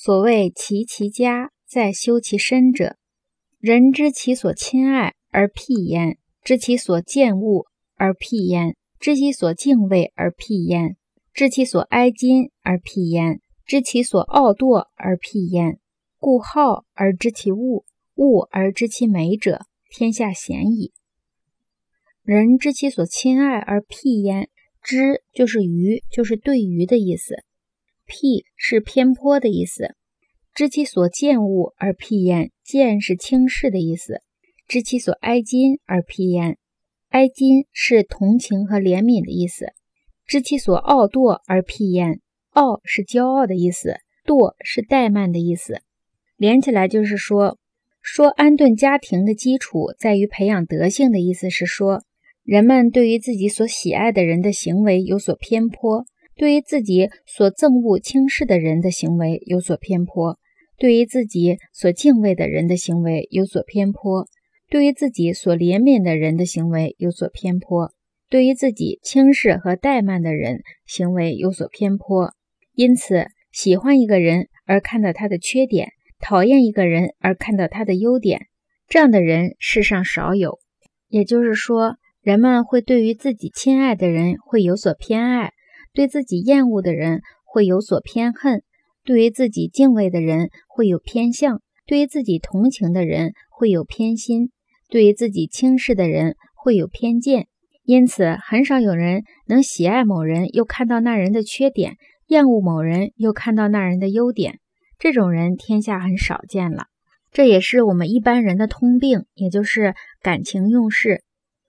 所谓齐其家，在修其身者，人知其所亲爱而辟焉，知其所见恶而辟焉，知其所敬畏而辟焉，知其所哀矜而辟焉，知其所傲惰而辟焉。故好而知其恶，恶而知其美者，天下鲜矣。人知其所亲爱而辟焉，知就是于，就是对于的意思。辟是偏颇的意思。知其所见恶而辟焉，见是轻视的意思。知其所哀矜而辟焉，哀矜是同情和怜悯的意思。知其所傲惰而辟焉，傲是骄傲的意思，惰是怠慢的意思。连起来就是说，说安顿家庭的基础在于培养德性的意思是说，人们对于自己所喜爱的人的行为有所偏颇。对于自己所憎恶、轻视的人的行为有所偏颇，对于自己所敬畏的人的行为有所偏颇，对于自己所怜悯的人的行为有所偏颇，对于自己轻视和怠慢的人行为有所偏颇。因此，喜欢一个人而看到他的缺点，讨厌一个人而看到他的优点，这样的人世上少有。也就是说，人们会对于自己亲爱的人会有所偏爱。对自己厌恶的人会有所偏恨，对于自己敬畏的人会有偏向，对于自己同情的人会有偏心，对于自己轻视的人会有偏见。因此，很少有人能喜爱某人又看到那人的缺点，厌恶某人又看到那人的优点。这种人天下很少见了。这也是我们一般人的通病，也就是感情用事。